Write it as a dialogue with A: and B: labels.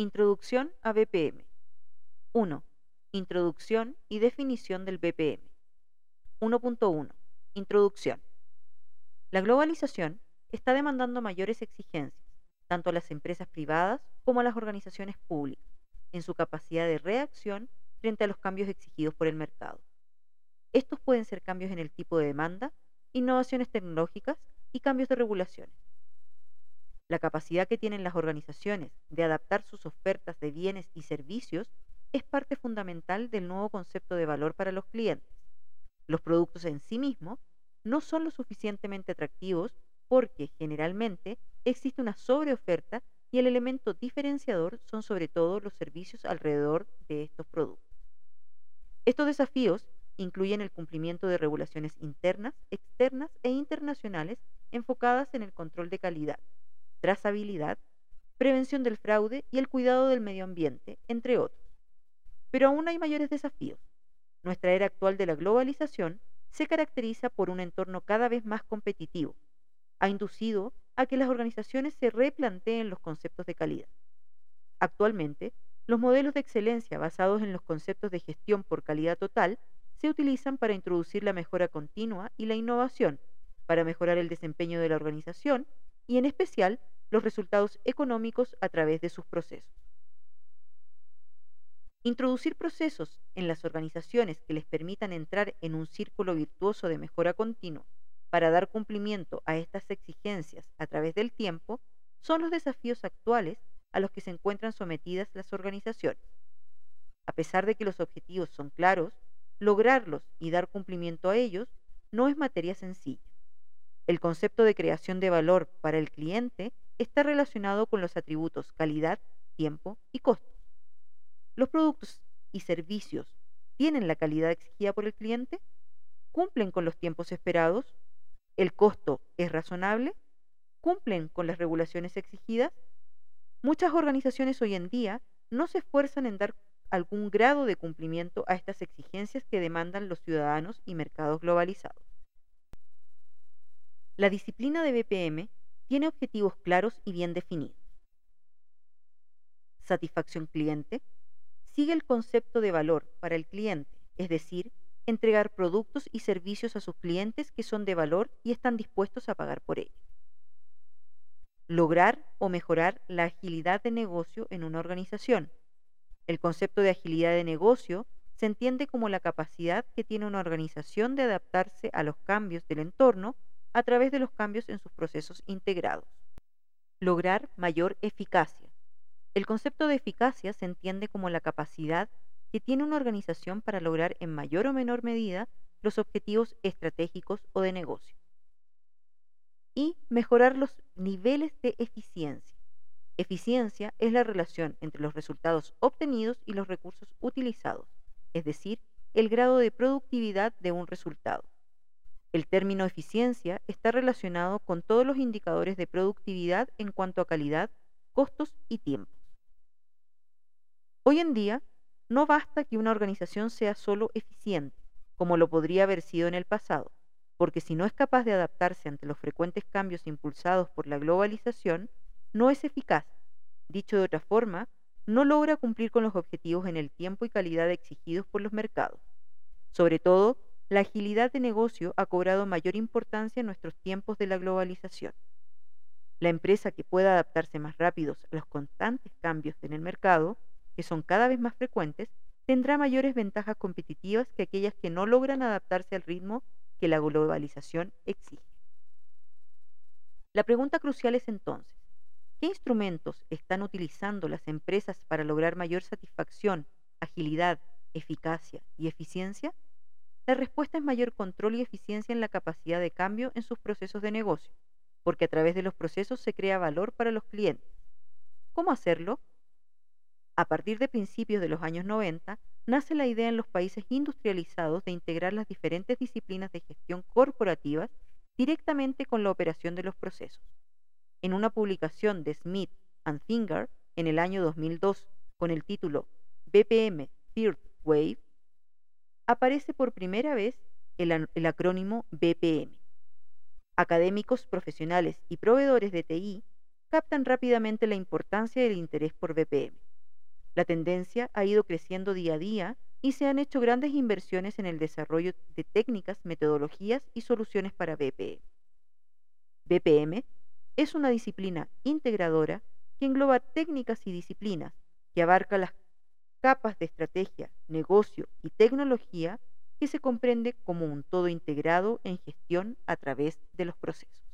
A: Introducción a BPM. 1. Introducción y definición del BPM. 1.1. Introducción. La globalización está demandando mayores exigencias, tanto a las empresas privadas como a las organizaciones públicas, en su capacidad de reacción frente a los cambios exigidos por el mercado. Estos pueden ser cambios en el tipo de demanda, innovaciones tecnológicas y cambios de regulaciones. La capacidad que tienen las organizaciones de adaptar sus ofertas de bienes y servicios es parte fundamental del nuevo concepto de valor para los clientes. Los productos en sí mismos no son lo suficientemente atractivos porque generalmente existe una sobreoferta y el elemento diferenciador son sobre todo los servicios alrededor de estos productos. Estos desafíos incluyen el cumplimiento de regulaciones internas, externas e internacionales enfocadas en el control de calidad, trazabilidad, prevención del fraude y el cuidado del medio ambiente, entre otros. Pero aún hay mayores desafíos. Nuestra era actual de la globalización se caracteriza por un entorno cada vez más competitivo. Ha inducido a que las organizaciones se replanteen los conceptos de calidad. Actualmente, los modelos de excelencia basados en los conceptos de gestión por calidad total se utilizan para introducir la mejora continua y la innovación, para mejorar el desempeño de la organización y en especial los resultados económicos a través de sus procesos. Introducir procesos en las organizaciones que les permitan entrar en un círculo virtuoso de mejora continua para dar cumplimiento a estas exigencias a través del tiempo son los desafíos actuales a los que se encuentran sometidas las organizaciones. A pesar de que los objetivos son claros, lograrlos y dar cumplimiento a ellos no es materia sencilla. El concepto de creación de valor para el cliente está relacionado con los atributos calidad, tiempo y costo. ¿Los productos y servicios tienen la calidad exigida por el cliente? ¿Cumplen con los tiempos esperados? ¿El costo es razonable? ¿Cumplen con las regulaciones exigidas? Muchas organizaciones hoy en día no se esfuerzan en dar algún grado de cumplimiento a estas exigencias que demandan los ciudadanos y mercados globalizados. La disciplina de BPM tiene objetivos claros y bien definidos. Satisfacción cliente sigue el concepto de valor para el cliente, es decir, entregar productos y servicios a sus clientes que son de valor y están dispuestos a pagar por ellos lograr o mejorar la agilidad de negocio en una organización. El concepto de agilidad de negocio se entiende como la capacidad que tiene una organización de adaptarse a los cambios del entorno a través de los cambios en sus procesos integrados. Lograr mayor eficacia. El concepto de eficacia se entiende como la capacidad que tiene una organización para lograr en mayor o menor medida los objetivos estratégicos o de negocio y mejorar los niveles de eficiencia. Eficiencia es la relación entre los resultados obtenidos y los recursos utilizados, es decir, el grado de productividad de un resultado. El término eficiencia está relacionado con todos los indicadores de productividad en cuanto a calidad, costos y tiempos. Hoy en día, no basta que una organización sea solo eficiente, como lo podría haber sido en el pasado porque si no es capaz de adaptarse ante los frecuentes cambios impulsados por la globalización, no es eficaz. Dicho de otra forma, no logra cumplir con los objetivos en el tiempo y calidad exigidos por los mercados. Sobre todo, la agilidad de negocio ha cobrado mayor importancia en nuestros tiempos de la globalización. La empresa que pueda adaptarse más rápido a los constantes cambios en el mercado, que son cada vez más frecuentes, tendrá mayores ventajas competitivas que aquellas que no logran adaptarse al ritmo que la globalización exige. La pregunta crucial es entonces, ¿qué instrumentos están utilizando las empresas para lograr mayor satisfacción, agilidad, eficacia y eficiencia? La respuesta es mayor control y eficiencia en la capacidad de cambio en sus procesos de negocio, porque a través de los procesos se crea valor para los clientes. ¿Cómo hacerlo? A partir de principios de los años 90, nace la idea en los países industrializados de integrar las diferentes disciplinas de gestión corporativas directamente con la operación de los procesos. En una publicación de Smith and Finger en el año 2002 con el título BPM Third Wave, aparece por primera vez el, acrónimo BPM. Académicos, profesionales y proveedores de TI captan rápidamente la importancia del interés por BPM La tendencia ha ido creciendo día a día y se han hecho grandes inversiones en el desarrollo de técnicas, metodologías y soluciones para BPM. BPM es una disciplina integradora que engloba técnicas y disciplinas que abarca las capas de estrategia, negocio y tecnología que se comprende como un todo integrado en gestión a través de los procesos.